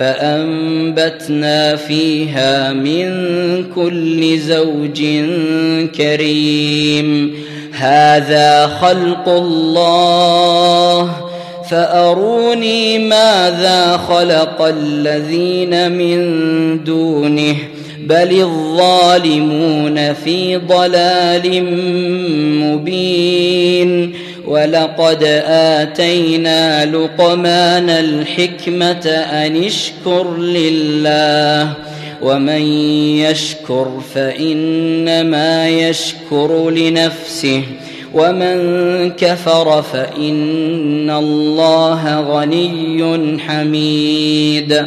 فأنبتنا فيها من كل زوج كريم. هذا خلق الله. فأروني ماذا خلق الذين من دونه. بل الظالمون في ضلال مبين. ولقد آتينا لقمان الحكمة أن اشكر لله ومن يشكر فإنما يشكر لنفسه ومن كفر فإن الله غني حميد.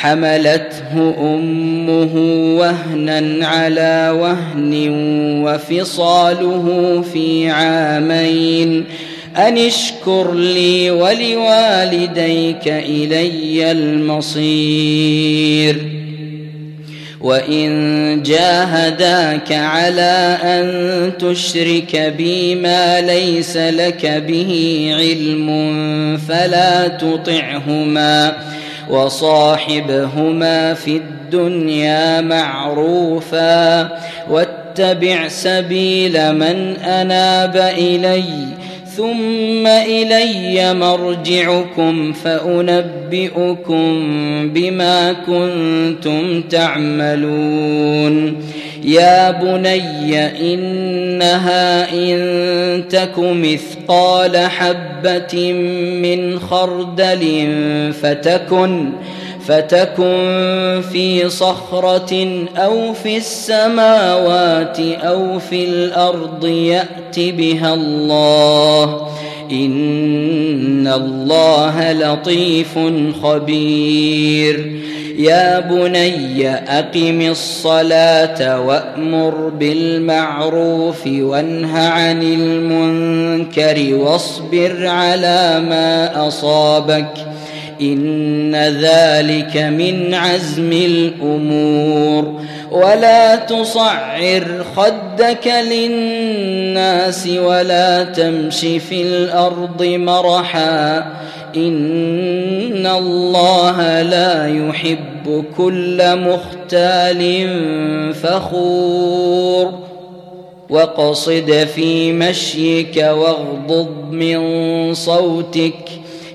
حملته أمه وهنا على وهن وفصاله في عامين. أن اشكر لي ولوالديك إلي المصير. وإن جاهداك على أن تشرك بي ما ليس لك به علم فلا تطعهما. وصاحبهما في الدنيا معروفا واتبع سبيل من أناب إلي ثم إلي مرجعكم فأنبئكم بما كنتم تعملون يا بني انها ان تك مثقال حبه من خردل فتكن فتكن في صخرة أو في السماوات أو في الأرض يأت بها الله إن الله لطيف خبير يا بني أقم الصلاة وأمر بالمعروف وانه عن المنكر واصبر على ما أصابك إن ذلك من عزم الأمور ولا تصعر خدك للناس ولا تمش في الأرض مرحا إن الله لا يحب كل مختال فخور وقصد في مشيك واغضض من صوتك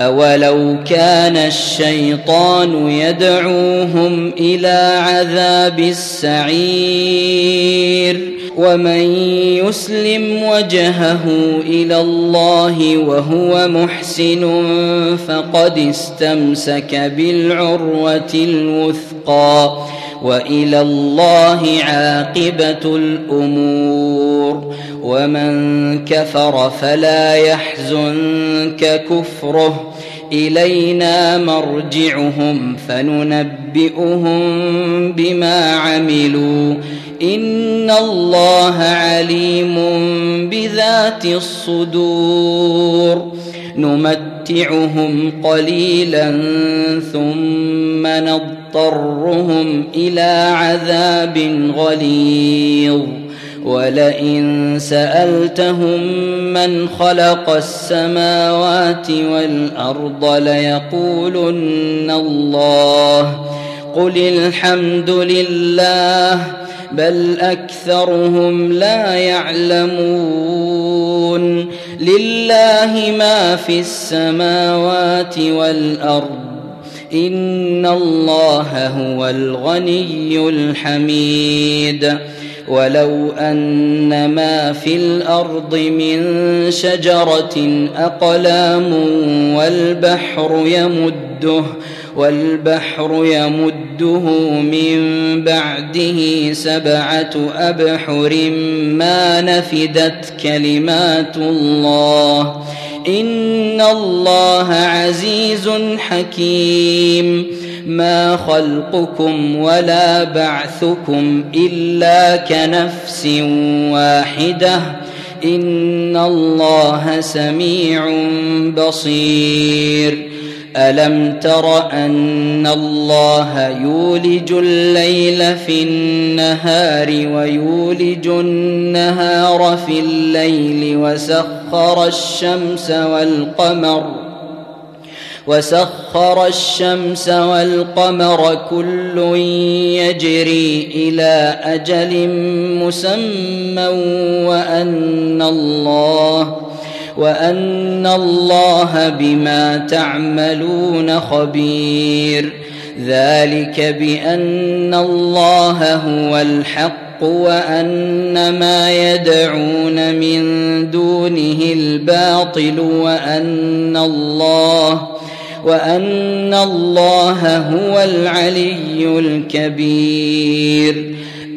اولو كان الشيطان يدعوهم إلى عذاب السعير ومن يسلم وجهه إلى الله وهو محسن فقد استمسك بالعروه الوثقى والى الله عاقبه الأمور ومن كفر فلا يحزنك كفره إلينا مرجعهم فننبئهم بما عملوا. إن الله عليم بذات الصدور. نمتعهم قليلا ثم نضطرهم إلى عذاب غليظ. ولئن سألتهم من خلق السماوات والأرض ليقولن الله قل الحمد لله بل أكثرهم لا يعلمون لله ما في السماوات والأرض ان الله هو الغني الحميد ولو ان ما في الأرض من شجره اقلام والبحر يمده والبحر يمده من بعده سبعة أبحر ما نفدت كلمات الله. إن الله عزيز حكيم. ما خلقكم ولا بعثكم إلا كنفس واحدة. إن الله سميع بصير. ألم تر أن الله يولج الليل في النهار ويولج النهار في الليل وسخر الشمس والقمر وسخر الشمس والقمر كل يجري إلى أجل مسمى وأن الله وان الله بما تعملون خبير ذلك بان الله هو الحق وان ما يدعون من دونه الباطل وان الله وان الله هو العلي الكبير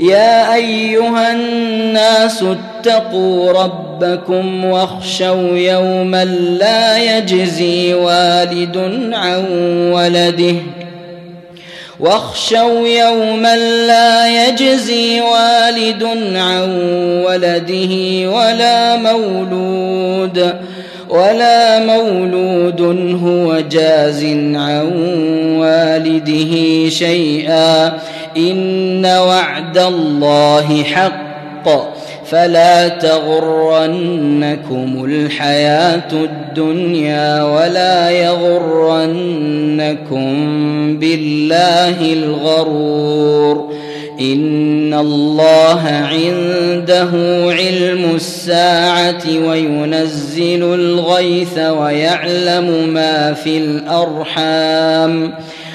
يا أيها الناس اتقوا ربكم واخشوا يوما لا يجزي والد عن ولده. واخشوا يوما لا يجزي والد عن ولده ولا مولود ولا مولود هو جاز عن والده شيئا. إن وعد الله حق فلا تغرنكم الحياة الدنيا ولا يغرنكم بالله الغرور إن الله عنده علم الساعة وينزل الغيث ويعلم ما في الأرحام